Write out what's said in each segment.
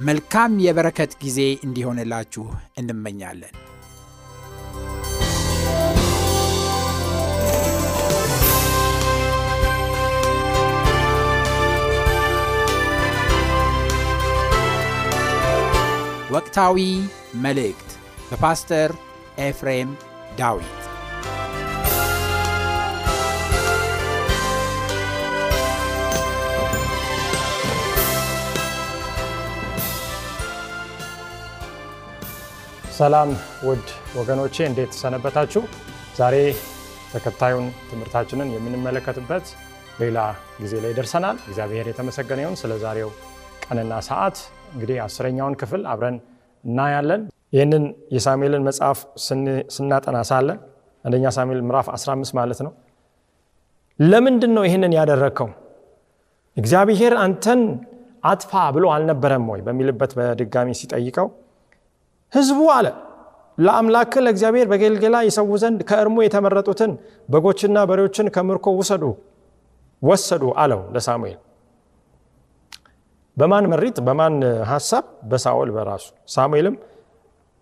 መልካም የበረከት ጊዜ እንዲሆንላችሁ እንመኛለን። ወቅታዊ መልእክት በፓስተር ኤፍሬም ዳዊት ሰላም ውድ ወገኖቼ እንዴት ሰነበታችሁ? ዛሬ ተከታዩን ትምህርታችንን የምንመለከትበት ሌላ ጊዜ ላይ ደርሰናል። እግዚአብሔር የተመሰገነ ይሁን። ስለ ዛሬው ቀንና ሰዓት እንግዲህ አስረኛውን ክፍል አብረን እናያለን። ይህንን የሳሙኤልን መጽሐፍ ስናጠና ሳለን አንደኛ ሳሙኤል ምዕራፍ 15 ማለት ነው። ለምንድን ነው ይህንን ያደረግከው? እግዚአብሔር አንተን አጥፋ ብሎ አልነበረም ወይ በሚልበት በድጋሚ ሲጠይቀው ህዝቡ አለ ለአምላክ ለእግዚአብሔር በጌልጌላ ይሰዉ ዘንድ ከእርሙ የተመረጡትን በጎችና በሬዎችን ከምርኮ ውሰዱ ወሰዱ አለው ለሳሙኤል። በማን መሪት? በማን ሀሳብ? በሳኦል በራሱ። ሳሙኤልም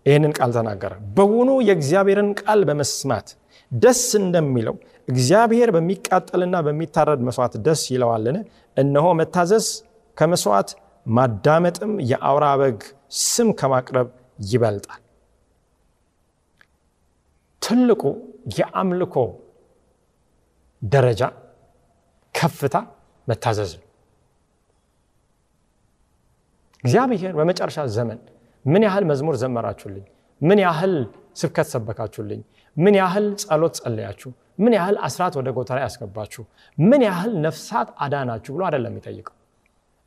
ይህንን ቃል ተናገረ። በውኑ የእግዚአብሔርን ቃል በመስማት ደስ እንደሚለው እግዚአብሔር በሚቃጠልና በሚታረድ መስዋዕት ደስ ይለዋልን? እነሆ መታዘዝ ከመስዋዕት ማዳመጥም የአውራ በግ ስም ከማቅረብ ይበልጣል። ትልቁ የአምልኮ ደረጃ ከፍታ መታዘዝ ነው። እግዚአብሔር በመጨረሻ ዘመን ምን ያህል መዝሙር ዘመራችሁልኝ፣ ምን ያህል ስብከት ሰበካችሁልኝ፣ ምን ያህል ጸሎት ጸለያችሁ፣ ምን ያህል አስራት ወደ ጎተራ ያስገባችሁ፣ ምን ያህል ነፍሳት አዳናችሁ ብሎ አይደለም የሚጠይቀው።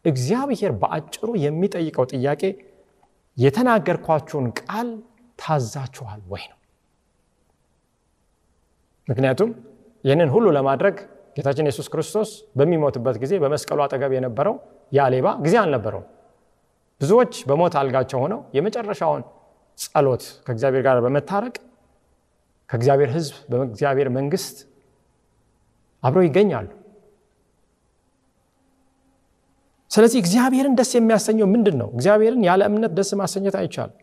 እግዚአብሔር በአጭሩ የሚጠይቀው ጥያቄ የተናገርኳችሁን ቃል ታዛችኋል ወይ ነው። ምክንያቱም ይህንን ሁሉ ለማድረግ ጌታችን ኢየሱስ ክርስቶስ በሚሞትበት ጊዜ በመስቀሉ አጠገብ የነበረው ያ ጊዜ አልነበረው። ብዙዎች በሞት አልጋቸው ሆነው የመጨረሻውን ጸሎት ከእግዚአብሔር ጋር በመታረቅ ከእግዚአብሔር ሕዝብ በእግዚአብሔር መንግስት አብረው ይገኛሉ። ስለዚህ እግዚአብሔርን ደስ የሚያሰኘው ምንድን ነው? እግዚአብሔርን ያለ እምነት ደስ ማሰኘት አይቻልም።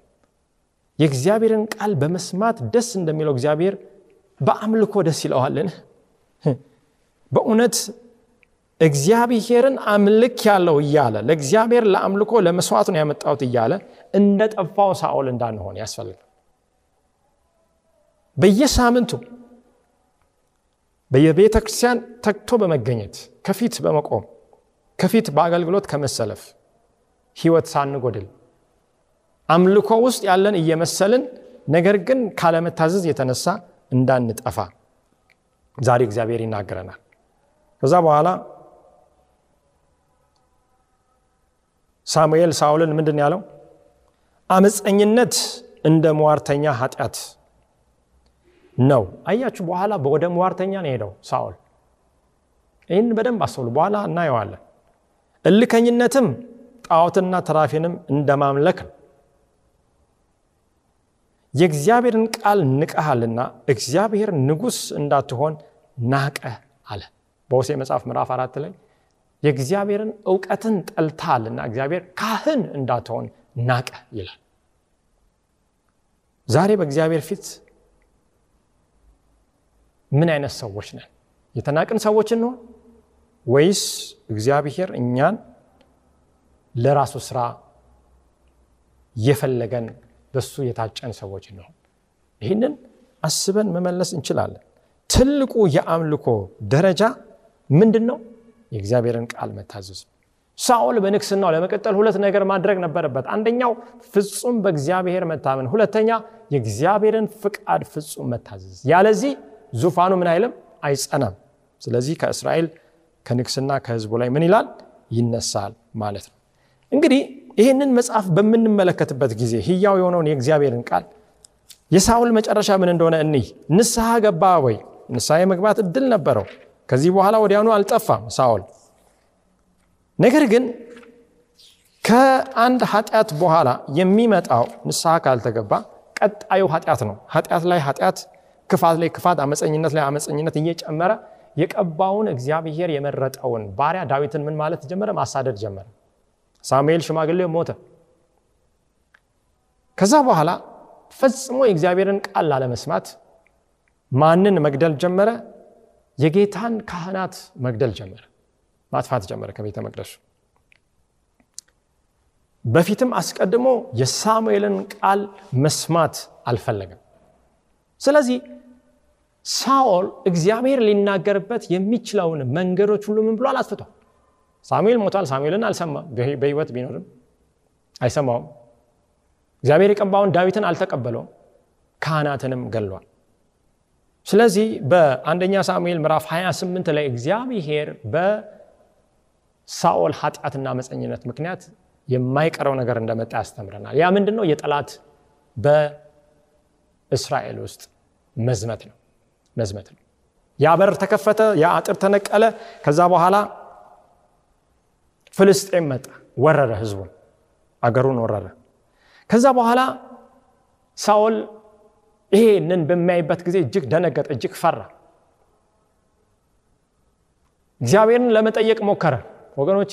የእግዚአብሔርን ቃል በመስማት ደስ እንደሚለው እግዚአብሔር በአምልኮ ደስ ይለዋልን? በእውነት እግዚአብሔርን አምልክ ያለው እያለ ለእግዚአብሔር ለአምልኮ ለመስዋዕት ነው ያመጣሁት እያለ እንደ ጠፋው ሳኦል እንዳንሆን ያስፈልጋል። በየሳምንቱ በየቤተ ክርስቲያን ተግቶ በመገኘት ከፊት በመቆም ከፊት በአገልግሎት ከመሰለፍ ህይወት ሳንጎድል አምልኮ ውስጥ ያለን እየመሰልን ነገር ግን ካለመታዘዝ የተነሳ እንዳንጠፋ ዛሬ እግዚአብሔር ይናገረናል። ከዛ በኋላ ሳሙኤል ሳውልን ምንድን ያለው? አመፀኝነት እንደ ሟርተኛ ኃጢአት ነው። አያችሁ፣ በኋላ ወደ ሟርተኛ ነው ሄደው ሳኦል። ይህን በደንብ አስተውሉ፣ በኋላ እናየዋለን። እልከኝነትም ጣዖትና ተራፊንም እንደማምለክ ነው። የእግዚአብሔርን ቃል ንቀሃልና እግዚአብሔር ንጉሥ እንዳትሆን ናቀ አለ። በሆሴ መጽሐፍ ምዕራፍ አራት ላይ የእግዚአብሔርን እውቀትን ጠልታልና እግዚአብሔር ካህን እንዳትሆን ናቀ ይላል። ዛሬ በእግዚአብሔር ፊት ምን አይነት ሰዎች ነን? የተናቅን ሰዎች እንሆን ወይስ እግዚአብሔር እኛን ለራሱ ስራ የፈለገን በሱ የታጨን ሰዎች እንሆን። ይህንን አስበን መመለስ እንችላለን። ትልቁ የአምልኮ ደረጃ ምንድን ነው? የእግዚአብሔርን ቃል መታዘዝ ነው። ሳኦል በንግስናው ለመቀጠል ሁለት ነገር ማድረግ ነበረበት። አንደኛው ፍጹም በእግዚአብሔር መታመን፣ ሁለተኛ የእግዚአብሔርን ፍቃድ ፍጹም መታዘዝ። ያለዚህ ዙፋኑ ምን አይልም አይጸናም። ስለዚህ ከእስራኤል ከንግስና ከህዝቡ ላይ ምን ይላል ይነሳል ማለት ነው። እንግዲህ ይህንን መጽሐፍ በምንመለከትበት ጊዜ ህያው የሆነውን የእግዚአብሔርን ቃል የሳውል መጨረሻ ምን እንደሆነ እኒህ ንስሐ ገባ ወይ? ንስሐ የመግባት እድል ነበረው። ከዚህ በኋላ ወዲያውኑ አልጠፋም ሳኦል። ነገር ግን ከአንድ ኃጢአት በኋላ የሚመጣው ንስሐ ካልተገባ ቀጣዩ ኃጢአት ነው። ኃጢአት ላይ ኃጢአት፣ ክፋት ላይ ክፋት፣ አመፀኝነት ላይ አመፀኝነት እየጨመረ የቀባውን እግዚአብሔር የመረጠውን ባሪያ ዳዊትን ምን ማለት ጀመረ? ማሳደድ ጀመረ። ሳሙኤል ሽማግሌ ሞተ። ከዛ በኋላ ፈጽሞ የእግዚአብሔርን ቃል ላለመስማት ማንን መግደል ጀመረ? የጌታን ካህናት መግደል ጀመረ፣ ማጥፋት ጀመረ ከቤተ መቅደሱ። በፊትም አስቀድሞ የሳሙኤልን ቃል መስማት አልፈለገም። ስለዚህ ሳኦል እግዚአብሔር ሊናገርበት የሚችለውን መንገዶች ሁሉ ምን ብሏል? አጥፍቷል። ሳሙኤል ሞቷል። ሳሙኤልን አልሰማም። በህይወት ቢኖርም አይሰማውም። እግዚአብሔር የቀባውን ዳዊትን አልተቀበለውም። ካህናትንም ገሏል። ስለዚህ በአንደኛ ሳሙኤል ምዕራፍ 28 ላይ እግዚአብሔር በሳኦል ኃጢአትና መፀኝነት ምክንያት የማይቀረው ነገር እንደመጣ ያስተምረናል። ያ ምንድን? የጠላት በእስራኤል ውስጥ መዝመት ነው መዝመት ነው። ያ በር ተከፈተ፣ ያ አጥር ተነቀለ። ከዛ በኋላ ፍልስጤም መጣ፣ ወረረ፣ ህዝቡን አገሩን ወረረ። ከዛ በኋላ ሳኦል ይሄንን በሚያይበት ጊዜ እጅግ ደነገጠ፣ እጅግ ፈራ። እግዚአብሔርን ለመጠየቅ ሞከረ። ወገኖቼ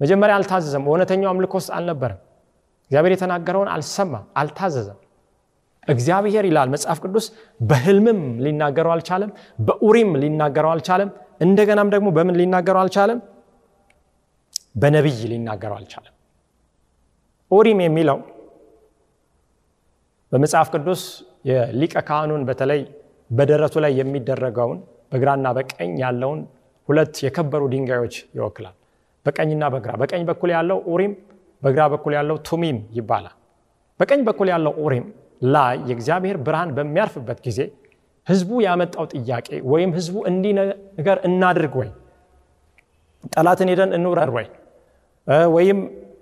መጀመሪያ አልታዘዘም። እውነተኛው አምልኮ ውስጥ አልነበረም። እግዚአብሔር የተናገረውን አልሰማም፣ አልታዘዘም። እግዚአብሔር ይላል መጽሐፍ ቅዱስ በህልምም ሊናገረው አልቻለም፣ በኡሪም ሊናገረው አልቻለም። እንደገናም ደግሞ በምን ሊናገረው አልቻለም? በነቢይ ሊናገረው አልቻለም። ኡሪም የሚለው በመጽሐፍ ቅዱስ የሊቀ ካህኑን በተለይ በደረቱ ላይ የሚደረገውን በግራና በቀኝ ያለውን ሁለት የከበሩ ድንጋዮች ይወክላል። በቀኝና በግራ በቀኝ በኩል ያለው ኡሪም፣ በግራ በኩል ያለው ቱሚም ይባላል። በቀኝ በኩል ያለው ኡሪም ላይ የእግዚአብሔር ብርሃን በሚያርፍበት ጊዜ ህዝቡ ያመጣው ጥያቄ ወይም ህዝቡ እንዲህ ነገር እናድርግ ወይ ጠላትን ሄደን እንውረር ወይ ወይም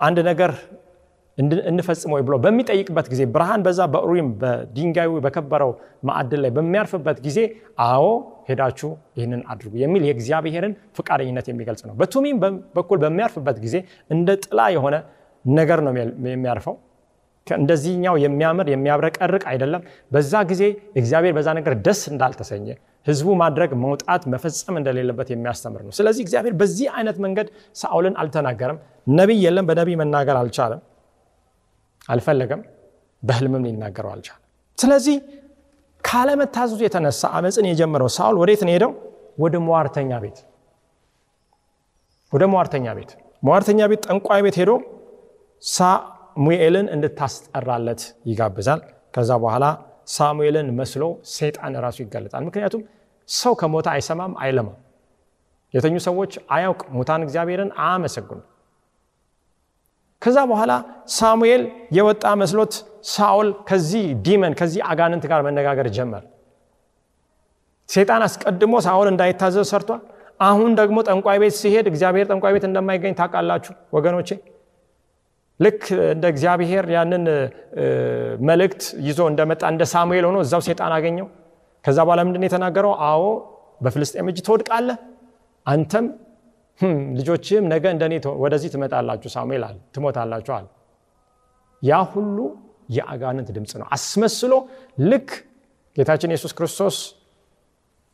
አንድ ነገር እንፈጽም ወይ ብሎ በሚጠይቅበት ጊዜ ብርሃን በዛ በኡሪም በድንጋዩ በከበረው ማዕድን ላይ በሚያርፍበት ጊዜ አዎ ሄዳችሁ ይህንን አድርጉ የሚል የእግዚአብሔርን ፈቃደኝነት የሚገልጽ ነው። በቱሚም በኩል በሚያርፍበት ጊዜ እንደ ጥላ የሆነ ነገር ነው የሚያርፈው። እንደዚህኛው የሚያምር የሚያብረቀርቅ አይደለም። በዛ ጊዜ እግዚአብሔር በዛ ነገር ደስ እንዳልተሰኘ ህዝቡ ማድረግ መውጣት መፈጸም እንደሌለበት የሚያስተምር ነው። ስለዚህ እግዚአብሔር በዚህ አይነት መንገድ ሳኦልን አልተናገረም። ነቢይ የለም፣ በነቢይ መናገር አልቻለም፣ አልፈለገም፣ በህልምም ሊናገረው አልቻለም። ስለዚህ ካለመታዘዙ የተነሳ አመፅን የጀመረው ሳኦል ወዴት ነው ሄደው? ወደ ሟርተኛ ቤት ወደ ሟርተኛ ቤት ሟርተኛ ቤት ጠንቋይ ቤት ሄዶ ሳሙኤልን እንድታስጠራለት ይጋብዛል። ከዛ በኋላ ሳሙኤልን መስሎ ሰይጣን ራሱ ይጋለጣል። ምክንያቱም ሰው ከሞተ አይሰማም፣ አይለማም። የተኙ ሰዎች አያውቅ ሙታን እግዚአብሔርን አያመሰግኑ። ከዛ በኋላ ሳሙኤል የወጣ መስሎት ሳኦል ከዚህ ዲመን ከዚህ አጋንንት ጋር መነጋገር ጀመር። ሰይጣን አስቀድሞ ሳኦል እንዳይታዘዝ ሰርቷል። አሁን ደግሞ ጠንቋይ ቤት ሲሄድ እግዚአብሔር ጠንቋይ ቤት እንደማይገኝ ታውቃላችሁ ወገኖቼ። ልክ እንደ እግዚአብሔር ያንን መልእክት ይዞ እንደመጣ እንደ ሳሙኤል ሆኖ እዛው ሴጣን አገኘው። ከዛ በኋላ ምንድን የተናገረው? አዎ በፍልስጤም እጅ ትወድቃለህ፣ አንተም ልጆችህም ነገ እንደኔ ወደዚህ ትመጣላችሁ፣ ሳሙኤል አለ፣ ትሞታላችሁ ያ ሁሉ የአጋንንት ድምፅ ነው አስመስሎ ልክ ጌታችን ኢየሱስ ክርስቶስ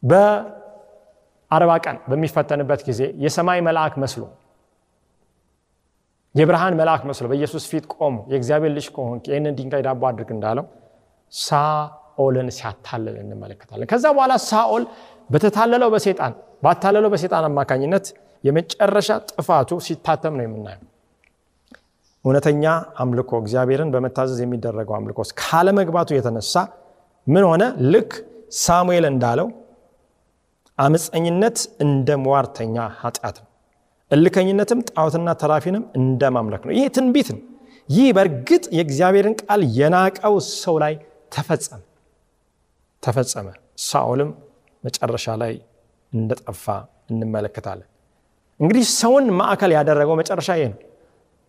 በአርባ ቀን በሚፈተንበት ጊዜ የሰማይ መልአክ መስሎ የብርሃን መልአክ መስሎ በኢየሱስ ፊት ቆሞ የእግዚአብሔር ልጅ ከሆንክ ይህንን ድንጋይ ዳቦ አድርግ እንዳለው ሳኦልን ሲያታልል እንመለከታለን። ከዛ በኋላ ሳኦል በተታለለው በሴጣን ባታለለው በሴጣን አማካኝነት የመጨረሻ ጥፋቱ ሲታተም ነው የምናየው። እውነተኛ አምልኮ እግዚአብሔርን በመታዘዝ የሚደረገው አምልኮ ካለመግባቱ የተነሳ ምን ሆነ? ልክ ሳሙኤል እንዳለው አመፀኝነት እንደ ሟርተኛ ኃጢአት እልከኝነትም ጣዖትና ተራፊንም እንደ ማምለክ ነው። ይህ ትንቢት ነው። ይህ በእርግጥ የእግዚአብሔርን ቃል የናቀው ሰው ላይ ተፈጸመ ተፈጸመ። ሳኦልም መጨረሻ ላይ እንደጠፋ እንመለከታለን። እንግዲህ ሰውን ማዕከል ያደረገው መጨረሻ ይሄ ነው።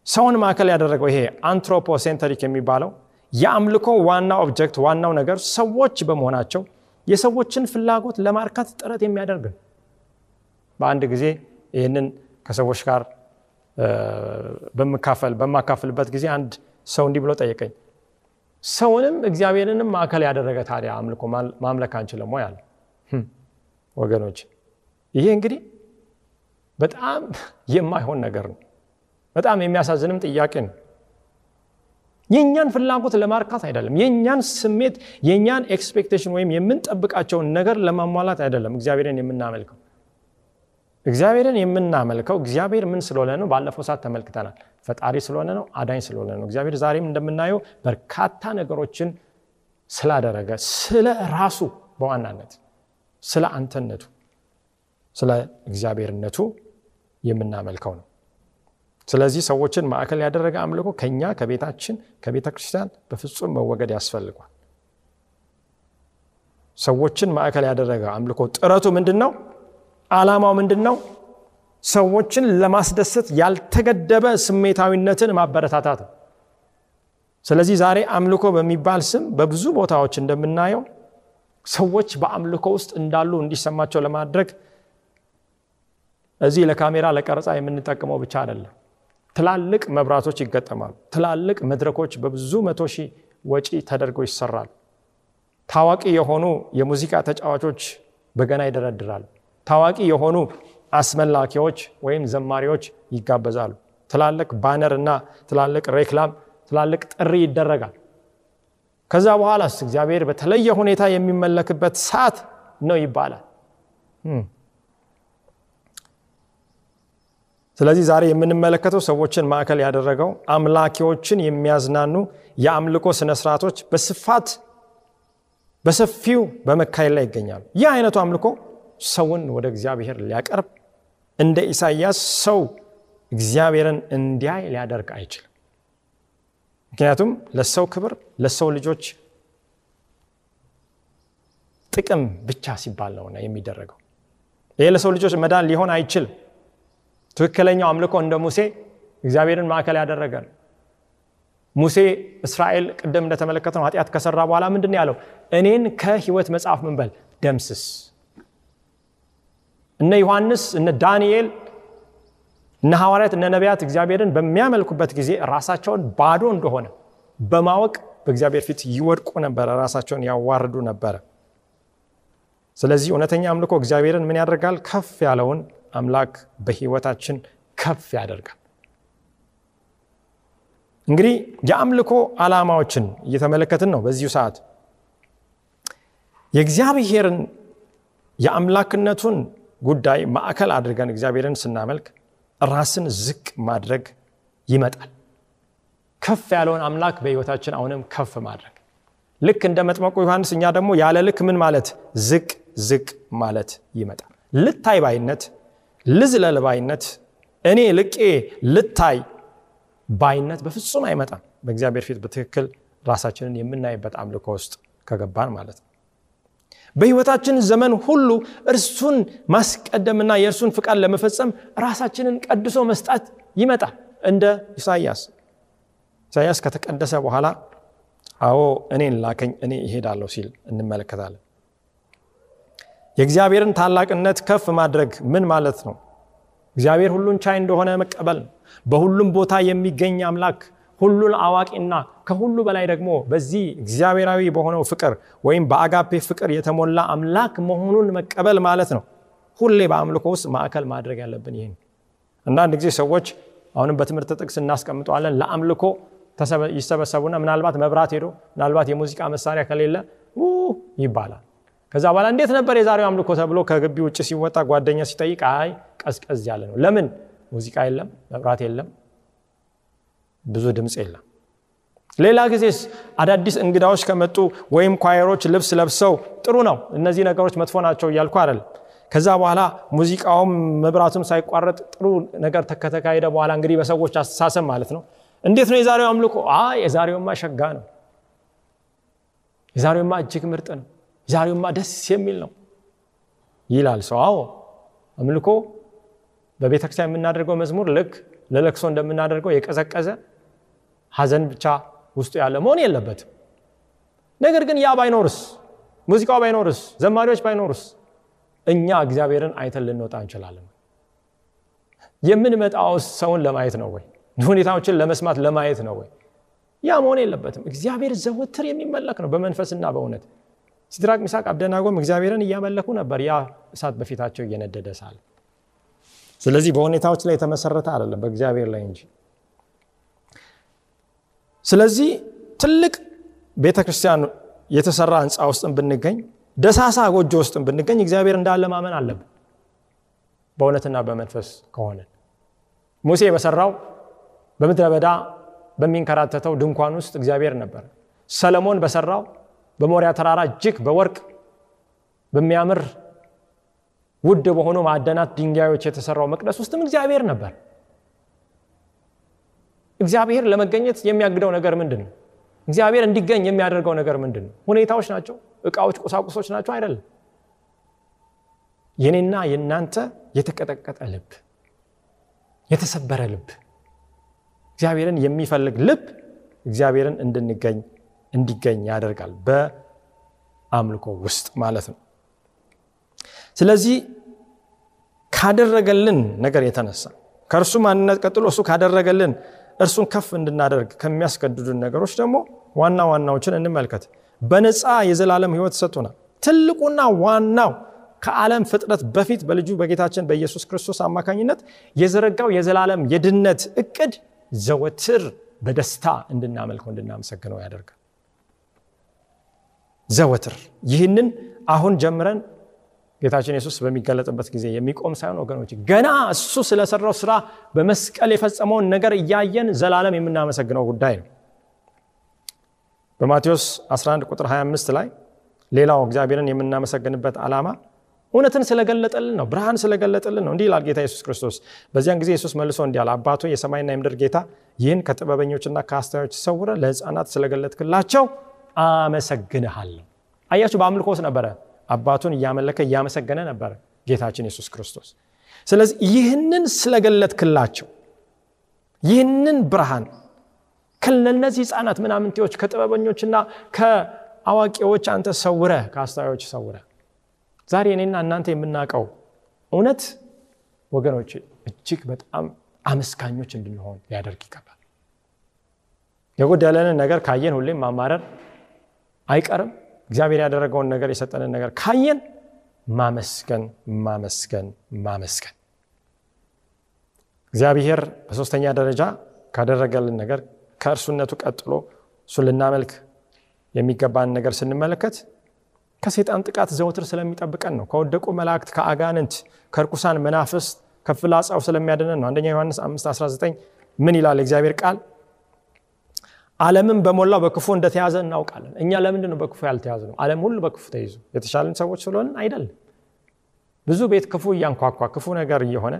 ሰውን ማዕከል ያደረገው ይሄ anthropocentric የሚባለው የአምልኮ ዋና object ዋናው ነገር ሰዎች በመሆናቸው የሰዎችን ፍላጎት ለማርካት ጥረት የሚያደርግ ነው። በአንድ ጊዜ ይህንን ከሰዎች ጋር በምካፈል በማካፍልበት ጊዜ አንድ ሰው እንዲህ ብሎ ጠየቀኝ። ሰውንም እግዚአብሔርንም ማዕከል ያደረገ ታዲያ አምልኮ ማምለክ አንችልም ወይ አለ። ወገኖች ይሄ እንግዲህ በጣም የማይሆን ነገር ነው። በጣም የሚያሳዝንም ጥያቄ ነው። የእኛን ፍላጎት ለማርካት አይደለም። የእኛን ስሜት፣ የእኛን expectation ወይም የምንጠብቃቸውን ነገር ለማሟላት አይደለም እግዚአብሔርን የምናመልከው። እግዚአብሔርን የምናመልከው እግዚአብሔር ምን ስለሆነ ነው? ባለፈው ሰዓት ተመልክተናል። ፈጣሪ ስለሆነ ነው። አዳኝ ስለሆነ ነው። እግዚአብሔር ዛሬም እንደምናየው በርካታ ነገሮችን ስላደረገ ስለ ራሱ በዋናነት ስለ አንተነቱ ስለ እግዚአብሔርነቱ የምናመልከው ነው። ስለዚህ ሰዎችን ማዕከል ያደረገ አምልኮ ከኛ ከቤታችን ከቤተ ክርስቲያን በፍጹም መወገድ ያስፈልጓል። ሰዎችን ማዕከል ያደረገ አምልኮ ጥረቱ ምንድን ነው? ዓላማው ምንድን ነው? ሰዎችን ለማስደሰት ያልተገደበ ስሜታዊነትን ማበረታታት ነው። ስለዚህ ዛሬ አምልኮ በሚባል ስም በብዙ ቦታዎች እንደምናየው ሰዎች በአምልኮ ውስጥ እንዳሉ እንዲሰማቸው ለማድረግ እዚህ ለካሜራ ለቀረጻ የምንጠቀመው ብቻ አይደለም። ትላልቅ መብራቶች ይገጠማሉ። ትላልቅ መድረኮች በብዙ መቶ ሺህ ወጪ ተደርገው ይሰራሉ። ታዋቂ የሆኑ የሙዚቃ ተጫዋቾች በገና ይደረድራሉ። ታዋቂ የሆኑ አስመላኪዎች ወይም ዘማሪዎች ይጋበዛሉ። ትላልቅ ባነር እና ትላልቅ ሬክላም፣ ትላልቅ ጥሪ ይደረጋል። ከዛ በኋላስ እግዚአብሔር በተለየ ሁኔታ የሚመለክበት ሰዓት ነው ይባላል። ስለዚህ ዛሬ የምንመለከተው ሰዎችን ማዕከል ያደረገው አምላኪዎችን የሚያዝናኑ የአምልኮ ስነስርዓቶች በስፋት በሰፊው በመካሄድ ላይ ይገኛሉ። ይህ አይነቱ አምልኮ ሰውን ወደ እግዚአብሔር ሊያቀርብ እንደ ኢሳይያስ ሰው እግዚአብሔርን እንዲያይ ሊያደርግ አይችልም። ምክንያቱም ለሰው ክብር፣ ለሰው ልጆች ጥቅም ብቻ ሲባል ነውና የሚደረገው። ይህ ለሰው ልጆች መዳን ሊሆን አይችልም። ትክክለኛው አምልኮ እንደ ሙሴ እግዚአብሔርን ማዕከል ያደረገ ነው። ሙሴ እስራኤል ቅድም እንደተመለከተው ኃጢአት ከሰራ በኋላ ምንድን ነው ያለው? እኔን ከህይወት መጽሐፍ ምን ደምስስ። እነ ዮሐንስ እነ ዳንኤል እነ ሐዋርያት እነ ነቢያት እግዚአብሔርን በሚያመልኩበት ጊዜ ራሳቸውን ባዶ እንደሆነ በማወቅ በእግዚአብሔር ፊት ይወድቁ ነበረ፣ ራሳቸውን ያዋርዱ ነበረ። ስለዚህ እውነተኛ አምልኮ እግዚአብሔርን ምን ያደርጋል? ከፍ ያለውን አምላክ በህይወታችን ከፍ ያደርጋል። እንግዲህ የአምልኮ ዓላማዎችን እየተመለከትን ነው። በዚሁ ሰዓት የእግዚአብሔርን የአምላክነቱን ጉዳይ ማዕከል አድርገን እግዚአብሔርን ስናመልክ ራስን ዝቅ ማድረግ ይመጣል። ከፍ ያለውን አምላክ በህይወታችን አሁንም ከፍ ማድረግ ልክ እንደ መጥመቁ ዮሐንስ እኛ ደግሞ ያለ ልክ ምን ማለት ዝቅ ዝቅ ማለት ይመጣል። ልታይ ባይነት፣ ልዝለል ባይነት፣ እኔ ልቄ ልታይ ባይነት በፍጹም አይመጣም። በእግዚአብሔር ፊት በትክክል ራሳችንን የምናይበት አምልኮ ውስጥ ከገባን ማለት ነው። በህይወታችን ዘመን ሁሉ እርሱን ማስቀደምና የእርሱን ፍቃድ ለመፈጸም ራሳችንን ቀድሶ መስጣት ይመጣል። እንደ ኢሳያስ ኢሳያስ ከተቀደሰ በኋላ አዎ እኔን ላከኝ እኔ ይሄዳለሁ ሲል እንመለከታለን። የእግዚአብሔርን ታላቅነት ከፍ ማድረግ ምን ማለት ነው? እግዚአብሔር ሁሉን ቻይ እንደሆነ መቀበል ነው። በሁሉም ቦታ የሚገኝ አምላክ ሁሉን አዋቂና ከሁሉ በላይ ደግሞ በዚህ እግዚአብሔራዊ በሆነው ፍቅር ወይም በአጋፔ ፍቅር የተሞላ አምላክ መሆኑን መቀበል ማለት ነው። ሁሌ በአምልኮ ውስጥ ማዕከል ማድረግ ያለብን ይህን። አንዳንድ ጊዜ ሰዎች አሁንም በትምህርት ጥቅስ እናስቀምጠዋለን ለአምልኮ ይሰበሰቡና ምናልባት መብራት ሄዶ ምናልባት የሙዚቃ መሳሪያ ከሌለ ይባላል። ከዛ በኋላ እንዴት ነበር የዛሬው አምልኮ ተብሎ ከግቢ ውጭ ሲወጣ ጓደኛ ሲጠይቅ አይ ቀዝቀዝ ያለ ነው። ለምን? ሙዚቃ የለም፣ መብራት የለም። ብዙ ድምፅ የለም። ሌላ ጊዜስ አዳዲስ እንግዳዎች ከመጡ ወይም ኳየሮች ልብስ ለብሰው ጥሩ ነው፣ እነዚህ ነገሮች መጥፎ ናቸው እያልኩ አይደለም። ከዛ በኋላ ሙዚቃውም መብራቱም ሳይቋረጥ ጥሩ ነገር ከተካሄደ በኋላ እንግዲህ በሰዎች አስተሳሰብ ማለት ነው እንዴት ነው የዛሬው አምልኮ? የዛሬውማ ሸጋ ነው፣ የዛሬውማ እጅግ ምርጥ ነው፣ የዛሬውማ ደስ የሚል ነው ይላል ሰው። አዎ አምልኮ በቤተክርስቲያን የምናደርገው መዝሙር ልክ ለለቅሶ እንደምናደርገው የቀዘቀዘ ሀዘን ብቻ ውስጡ ያለ መሆን የለበትም። ነገር ግን ያ ባይኖርስ፣ ሙዚቃው ባይኖርስ፣ ዘማሪዎች ባይኖርስ እኛ እግዚአብሔርን አይተን ልንወጣ እንችላለን? የምንመጣው ሰውን ለማየት ነው ወይ? ሁኔታዎችን ለመስማት ለማየት ነው ወይ? ያ መሆን የለበትም። እግዚአብሔር ዘወትር የሚመለክ ነው በመንፈስና በእውነት። ሲድራቅ ሚሳቅ አብደናጎም እግዚአብሔርን እያመለኩ ነበር፣ ያ እሳት በፊታቸው እየነደደ ሳለ። ስለዚህ በሁኔታዎች ላይ የተመሰረተ አይደለም፣ በእግዚአብሔር ላይ እንጂ። ስለዚህ ትልቅ ቤተ ክርስቲያን የተሰራ ህንፃ ውስጥም ብንገኝ ደሳሳ ጎጆ ውስጥም ብንገኝ እግዚአብሔር እንዳለ ማመን አለብን፣ በእውነትና በመንፈስ ከሆነ ሙሴ በሰራው በምድረ በዳ በሚንከራተተው ድንኳን ውስጥ እግዚአብሔር ነበር። ሰለሞን በሰራው በሞሪያ ተራራ እጅግ በወርቅ በሚያምር ውድ በሆኑ ማዕደናት ድንጋዮች የተሰራው መቅደስ ውስጥም እግዚአብሔር ነበር። እግዚአብሔር ለመገኘት የሚያግደው ነገር ምንድን ነው? እግዚአብሔር እንዲገኝ የሚያደርገው ነገር ምንድን ነው? ሁኔታዎች ናቸው? እቃዎች፣ ቁሳቁሶች ናቸው? አይደለም። የኔና የእናንተ የተቀጠቀጠ ልብ፣ የተሰበረ ልብ፣ እግዚአብሔርን የሚፈልግ ልብ እግዚአብሔርን እንድንገኝ እንዲገኝ ያደርጋል በአምልኮ ውስጥ ማለት ነው። ስለዚህ ካደረገልን ነገር የተነሳ ከእርሱ ማንነት ቀጥሎ እሱ ካደረገልን እርሱን ከፍ እንድናደርግ ከሚያስገድዱን ነገሮች ደግሞ ዋና ዋናዎችን እንመልከት። በነፃ የዘላለም ሕይወት ሰጥቶናል። ትልቁና ዋናው ከዓለም ፍጥረት በፊት በልጁ በጌታችን በኢየሱስ ክርስቶስ አማካኝነት የዘረጋው የዘላለም የድነት እቅድ ዘወትር በደስታ እንድናመልከው እንድናመሰግነው ያደርጋል። ዘወትር ይህንን አሁን ጀምረን ጌታችን ኢየሱስ በሚገለጥበት ጊዜ የሚቆም ሳይሆን ወገኖች ገና እሱ ስለሰራው ስራ በመስቀል የፈጸመውን ነገር እያየን ዘላለም የምናመሰግነው ጉዳይ ነው። በማቴዎስ 11 ቁጥር 25 ላይ ሌላው እግዚአብሔርን የምናመሰግንበት ዓላማ እውነትን ስለገለጠልን ነው፣ ብርሃን ስለገለጠልን ነው። እንዲህ ይላል ጌታ ኢየሱስ ክርስቶስ። በዚያን ጊዜ ኢየሱስ መልሶ እንዲህ አለ፣ አባቶ የሰማይና የምድር ጌታ ይህን ከጥበበኞችና ከአስተዋዮች ሰውረ ለሕፃናት ስለገለጥክላቸው አመሰግንሃለሁ። አያችሁ፣ በአምልኮ ውስጥ ነበረ አባቱን እያመለከ እያመሰገነ ነበረ ጌታችን ኢየሱስ ክርስቶስ። ስለዚህ ይህንን ስለገለጥክላቸው ይህንን ብርሃን ከነዚህ ህፃናት ምናምንቴዎች ከጥበበኞችና ከአዋቂዎች አንተ ሰውረ ከአስተዋዮች ሰውረ ዛሬ እኔና እናንተ የምናውቀው እውነት ወገኖች እጅግ በጣም አመስጋኞች እንድንሆን ሊያደርግ ይገባል። የጎደለንን ነገር ካየን ሁሌም ማማረር አይቀርም። እግዚአብሔር ያደረገውን ነገር የሰጠንን ነገር ካየን ማመስገን ማመስገን ማመስገን። እግዚአብሔር በሶስተኛ ደረጃ ካደረገልን ነገር ከእርሱነቱ ቀጥሎ እሱን ልናመልክ የሚገባን ነገር ስንመለከት ከሴጣን ጥቃት ዘወትር ስለሚጠብቀን ነው። ከወደቁ መላእክት፣ ከአጋንንት፣ ከርኩሳን መናፍስት፣ ከፍላጻው ስለሚያድነን ነው። አንደኛ ዮሐንስ 519 ምን ይላል እግዚአብሔር ቃል? ዓለምን በሞላው በክፉ እንደተያዘ እናውቃለን። እኛ ለምንድን ነው በክፉ ያልተያዘ ነው? ዓለም ሁሉ በክፉ ተይዞ የተሻለን ሰዎች ስለሆንን አይደለም። ብዙ ቤት ክፉ እያንኳኳ ክፉ ነገር እየሆነ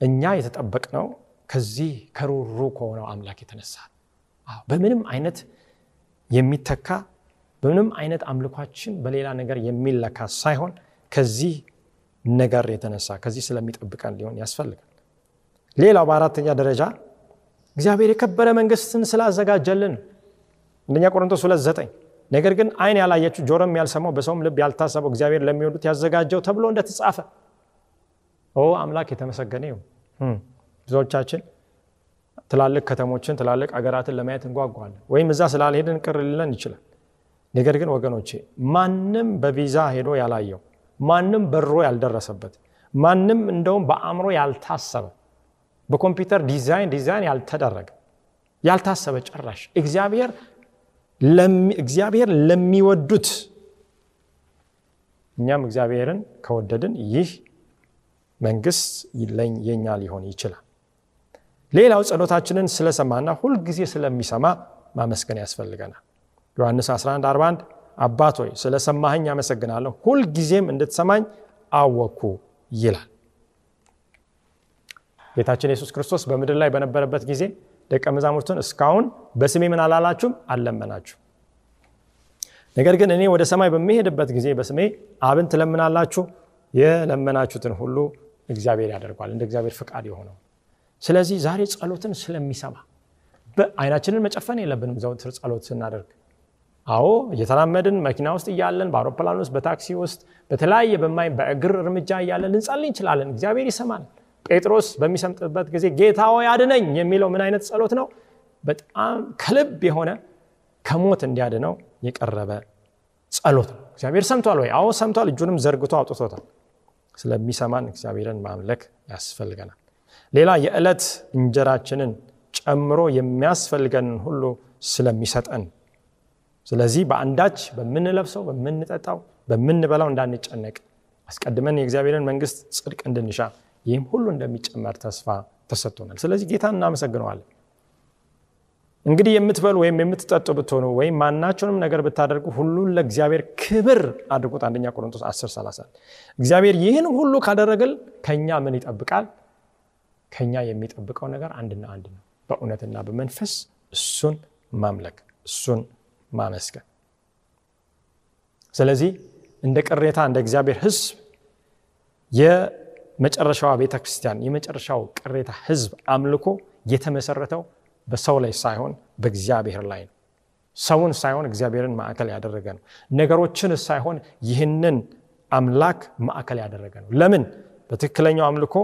እኛ የተጠበቅነው ከዚህ ከሩሩ ከሆነው አምላክ የተነሳ በምንም አይነት የሚተካ በምንም አይነት አምልኳችን በሌላ ነገር የሚለካ ሳይሆን ከዚህ ነገር የተነሳ ከዚህ ስለሚጠብቀን ሊሆን ያስፈልጋል። ሌላው በአራተኛ ደረጃ እግዚአብሔር የከበረ መንግስትን ስላዘጋጀልን አንደኛ ቆሮንቶስ ሁለት ዘጠኝ ነገር ግን ዓይን ያላየችው ጆሮም ያልሰማው በሰውም ልብ ያልታሰበው እግዚአብሔር ለሚወዱት ያዘጋጀው ተብሎ እንደተጻፈ ኦ አምላክ የተመሰገነ ይሁን። ብዙዎቻችን ትላልቅ ከተሞችን ትላልቅ አገራትን ለማየት እንጓጓለን፣ ወይም እዛ ስላልሄድን ቅር ሊለን ይችላል። ነገር ግን ወገኖቼ ማንም በቪዛ ሄዶ ያላየው ማንም በሮ ያልደረሰበት ማንም እንደውም በአእምሮ ያልታሰበ በኮምፒውተር design design ያልተደረገ ያልታሰበ ጭራሽ እግዚአብሔር ለሚወዱት እኛም እግዚአብሔርን ከወደድን ይህ መንግስት የኛ ሊሆን ይችላል። ሌላው ጸሎታችንን ስለሰማና ሁልጊዜ ስለሚሰማ ማመስገን ያስፈልገናል። ዮሐንስ 1141 አባት ሆይ ስለሰማኸኝ አመሰግናለሁ፣ ሁልጊዜም እንድትሰማኝ አወኩ ይላል። ጌታችን ኢየሱስ ክርስቶስ በምድር ላይ በነበረበት ጊዜ ደቀ መዛሙርቱን እስካሁን በስሜ ምን አላላችሁም? አልለመናችሁ። ነገር ግን እኔ ወደ ሰማይ በሚሄድበት ጊዜ በስሜ አብን ትለምናላችሁ፣ የለመናችሁትን ሁሉ እግዚአብሔር ያደርጓል፣ እንደ እግዚአብሔር ፍቃድ የሆነው። ስለዚህ ዛሬ ጸሎትን ስለሚሰማ አይናችንን መጨፈን የለብንም ዘውትር ጸሎት ስናደርግ። አዎ እየተራመድን መኪና ውስጥ እያለን በአውሮፕላን ውስጥ በታክሲ ውስጥ በተለያየ በማይ በእግር እርምጃ እያለን ልንጸልይ እንችላለን። እግዚአብሔር ይሰማል። ጴጥሮስ በሚሰምጥበት ጊዜ ጌታ ሆይ አድነኝ የሚለው ምን አይነት ጸሎት ነው? በጣም ከልብ የሆነ ከሞት እንዲያድነው የቀረበ ጸሎት ነው። እግዚአብሔር ሰምቷል ወይ? አዎ ሰምቷል። እጁንም ዘርግቶ አውጥቶታል። ስለሚሰማን እግዚአብሔርን ማምለክ ያስፈልገናል። ሌላ የዕለት እንጀራችንን ጨምሮ የሚያስፈልገንን ሁሉ ስለሚሰጠን፣ ስለዚህ በአንዳች በምንለብሰው፣ በምንጠጣው፣ በምንበላው እንዳንጨነቅ አስቀድመን የእግዚአብሔርን መንግስት ጽድቅ እንድንሻ ይህም ሁሉ እንደሚጨመር ተስፋ ተሰጥቶናል። ስለዚህ ጌታን እናመሰግነዋለን። እንግዲህ የምትበሉ ወይም የምትጠጡ ብትሆኑ ወይም ማናቸውንም ነገር ብታደርጉ ሁሉን ለእግዚአብሔር ክብር አድርጉት። አንደኛ ቆሮንቶስ 10 30 እግዚአብሔር ይህን ሁሉ ካደረግል ከኛ ምን ይጠብቃል? ከኛ የሚጠብቀው ነገር አንድና አንድ ነው፣ በእውነትና በመንፈስ እሱን ማምለክ፣ እሱን ማመስገን። ስለዚህ እንደ ቅሬታ እንደ እግዚአብሔር ሕዝብ የመጨረሻዋ ቤተ ክርስቲያን የመጨረሻው ቅሬታ ሕዝብ አምልኮ የተመሰረተው በሰው ላይ ሳይሆን በእግዚአብሔር ላይ ነው። ሰውን ሳይሆን እግዚአብሔርን ማዕከል ያደረገ ነው። ነገሮችን ሳይሆን ይህንን አምላክ ማዕከል ያደረገ ነው። ለምን? በትክክለኛው አምልኮ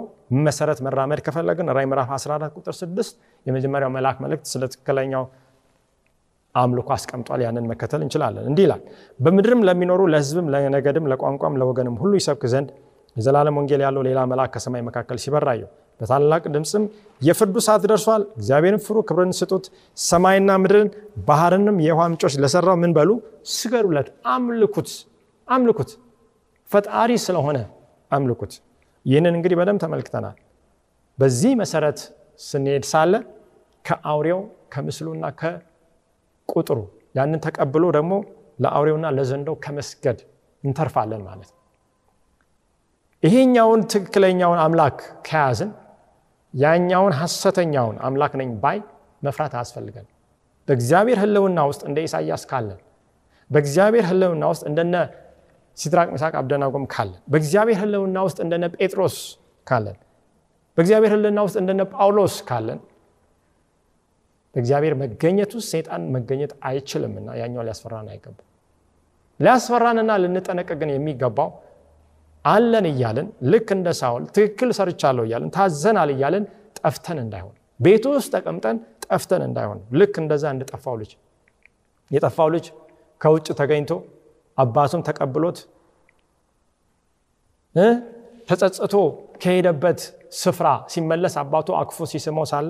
መሰረት መራመድ ከፈለግን ራዕይ ምዕራፍ 14 ቁጥር 6 የመጀመሪያው መልአክ መልእክት ስለ ትክክለኛው አምልኮ አስቀምጧል። ያንን መከተል እንችላለን። እንዲህ ይላል፣ በምድርም ለሚኖሩ ለሕዝብም፣ ለነገድም፣ ለቋንቋም፣ ለወገንም ሁሉ ይሰብክ ዘንድ የዘላለም ወንጌል ያለው ሌላ መልአክ ከሰማይ መካከል ሲበራየው በታላቅ ድምፅም የፍርዱ ሰዓት ደርሷል፣ እግዚአብሔርን ፍሩ፣ ክብርን ስጡት፣ ሰማይና ምድርን ባህርንም የውሃ ምንጮች ለሰራው ምን በሉ ስገዱለት፣ አምልኩት፣ አምልኩት። ፈጣሪ ስለሆነ አምልኩት። ይህንን እንግዲህ በደንብ ተመልክተናል። በዚህ መሰረት ስንሄድ ሳለ ከአውሬው ከምስሉና ከቁጥሩ ያንን ተቀብሎ ደግሞ ለአውሬውና ለዘንዶው ከመስገድ እንተርፋለን ማለት ነው። ይሄኛውን ትክክለኛውን አምላክ ከያዝን ያኛውን ሐሰተኛውን አምላክ ነኝ ባይ መፍራት አያስፈልገን። በእግዚአብሔር ሕልውና ውስጥ እንደ ኢሳያስ ካለን፣ በእግዚአብሔር ሕልውና ውስጥ እንደነ ሲድራቅ ሚሳቅ አብደናጎም ካለን፣ በእግዚአብሔር ሕልውና ውስጥ እንደነ ጴጥሮስ ካለን፣ በእግዚአብሔር ሕልውና ውስጥ እንደነ ጳውሎስ ካለን በእግዚአብሔር መገኘት ውስጥ ሰይጣን መገኘት አይችልምና ያኛው ሊያስፈራን አይገባም። ሊያስፈራንና ልንጠነቀቅን የሚገባው አለን እያልን ልክ እንደ ሳውል ትክክል ሰርቻለሁ እያልን ታዘናል እያልን ጠፍተን እንዳይሆን ቤቱ ውስጥ ተቀምጠን ጠፍተን እንዳይሆን ልክ እንደዛ እንደጠፋው ልጅ የጠፋው ልጅ ከውጭ ተገኝቶ አባቱም ተቀብሎት ተጸጽቶ ከሄደበት ስፍራ ሲመለስ አባቱ አክፎ ሲስመው ሳለ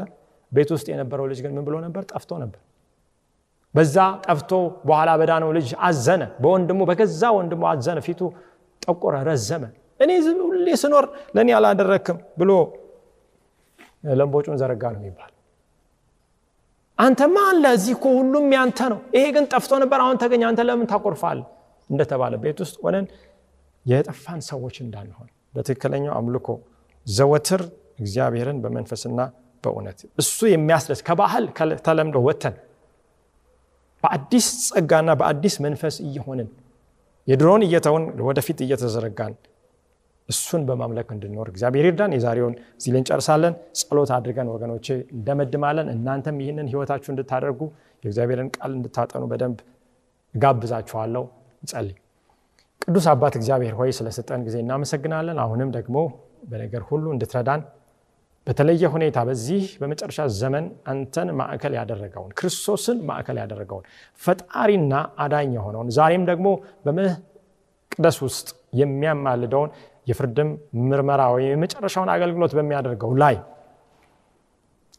ቤት ውስጥ የነበረው ልጅ ግን ምን ብሎ ነበር? ጠፍቶ ነበር። በዛ ጠፍቶ በኋላ በዳነው ልጅ አዘነ። በወንድሙ በገዛ ወንድሙ አዘነ። ፊቱ ጠቆረ፣ ረዘመ። እኔ ሁሌ ስኖር ለእኔ አላደረክም ብሎ ለንቦጩን ዘረጋ ነው የሚባል። አንተማ አለ እዚህ እኮ ሁሉም ያንተ ነው። ይሄ ግን ጠፍቶ ነበር፣ አሁን ተገኘ። አንተ ለምን ታቆርፋል? እንደተባለ ቤት ውስጥ ሆነን የጠፋን ሰዎች እንዳንሆን በትክክለኛው አምልኮ ዘወትር እግዚአብሔርን በመንፈስና በእውነት እሱ የሚያስደስ ከባህል ተለምዶ ወጥተን በአዲስ ጸጋና በአዲስ መንፈስ እየሆንን የድሮውን እየተውን ወደፊት እየተዘረጋን እሱን በማምለክ እንድንኖር እግዚአብሔር ይርዳን። የዛሬውን እዚህ እንጨርሳለን። ጸሎት አድርገን ወገኖቼ እንደመድማለን። እናንተም ይህንን ህይወታችሁ እንድታደርጉ የእግዚአብሔርን ቃል እንድታጠኑ በደንብ ጋብዛችኋለሁ። እንጸልይ። ቅዱስ አባት እግዚአብሔር ሆይ ስለሰጠን ጊዜ እናመሰግናለን። አሁንም ደግሞ በነገር ሁሉ እንድትረዳን በተለየ ሁኔታ በዚህ በመጨረሻ ዘመን አንተን ማዕከል ያደረገውን ክርስቶስን ማዕከል ያደረገውን ፈጣሪና አዳኝ የሆነውን ዛሬም ደግሞ በመቅደስ ውስጥ የሚያማልደውን የፍርድም ምርመራ ወይም የመጨረሻውን አገልግሎት በሚያደርገው ላይ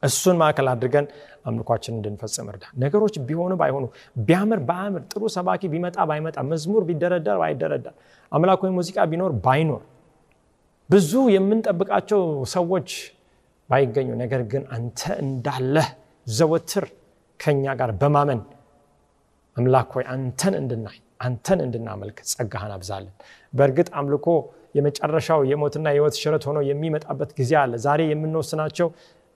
እሱን ማዕከል አድርገን አምልኳችን እንድንፈጽም እርዳ። ነገሮች ቢሆኑ ባይሆኑ፣ ቢያምር ባያምር፣ ጥሩ ሰባኪ ቢመጣ ባይመጣ፣ መዝሙር ቢደረደር ባይደረደር፣ አምላካዊ ሙዚቃ ቢኖር ባይኖር፣ ብዙ የምንጠብቃቸው ሰዎች ባይገኙ ነገር ግን አንተ እንዳለህ ዘወትር ከኛ ጋር በማመን አምላክ ሆይ አንተን እንድናይ አንተን እንድናመልክ ጸጋህን አብዛለን በእርግጥ አምልኮ የመጨረሻው የሞትና የህይወት ሽረት ሆኖ የሚመጣበት ጊዜ አለ። ዛሬ የምንወስናቸው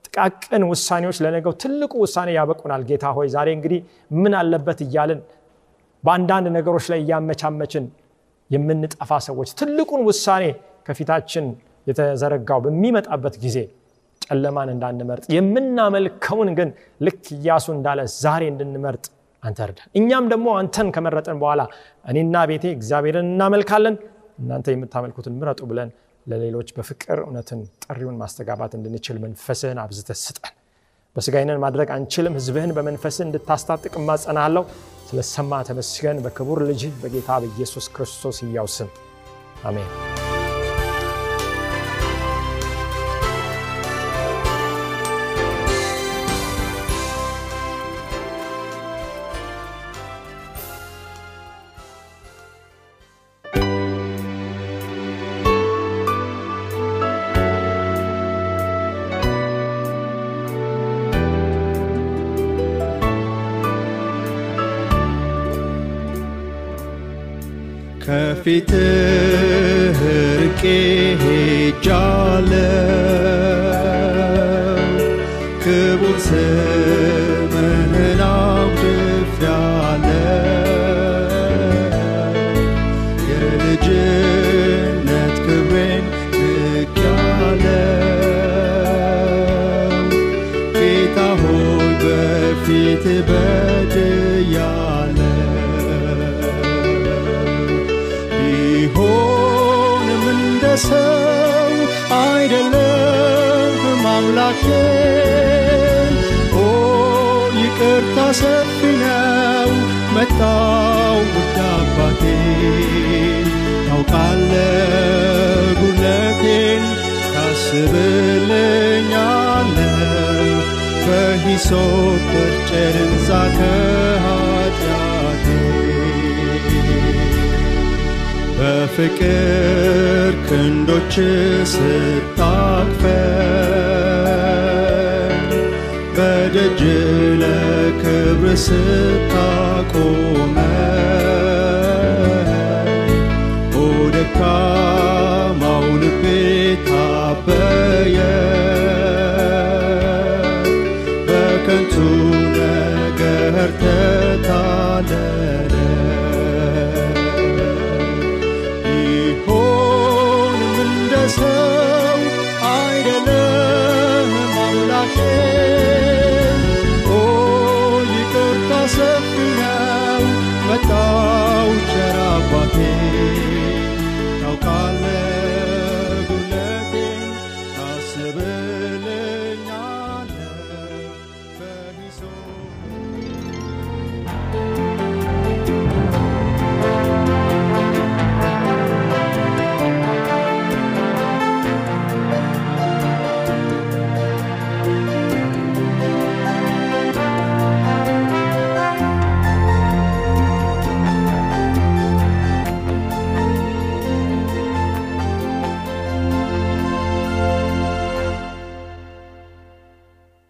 ጥቃቅን ውሳኔዎች ለነገው ትልቁ ውሳኔ ያበቁናል። ጌታ ሆይ ዛሬ እንግዲህ ምን አለበት እያልን በአንዳንድ ነገሮች ላይ እያመቻመችን የምንጠፋ ሰዎች ትልቁን ውሳኔ ከፊታችን የተዘረጋው በሚመጣበት ጊዜ ጨለማን እንዳንመርጥ የምናመልከውን ግን ልክ እያሱ እንዳለ ዛሬ እንድንመርጥ አንተ እርዳን። እኛም ደግሞ አንተን ከመረጠን በኋላ እኔና ቤቴ እግዚአብሔርን እናመልካለን እናንተ የምታመልኩትን ምረጡ ብለን ለሌሎች በፍቅር እውነትን ጥሪውን ማስተጋባት እንድንችል መንፈስህን አብዝተ ስጠን። በስጋይነን ማድረግ አንችልም ህዝብህን በመንፈስህ እንድታስታጥቅ ማጸናለሁ ስለሰማ ተመስገን። በክቡር ልጅህ በጌታ በኢየሱስ ክርስቶስ እያው ስም አሜን ከፊትህ ርቄ ሄጃለሁ ክቡር አይደለም አምላኬ ኦ ይቅርታ ሰፊ ነው መጣው ውድ አባቴ። ታውቃለ ጉለቴን ታስብልኛለ በሂሶፕ ጨርንዛ ከኃጢአቴ በፍቅር ክንዶች ስታቅፈን በደጅ ለክብር ስታቆመን ኦ ደካማው ልቤ ታበየ በከንቱ ነገር ተታለለ tau ce era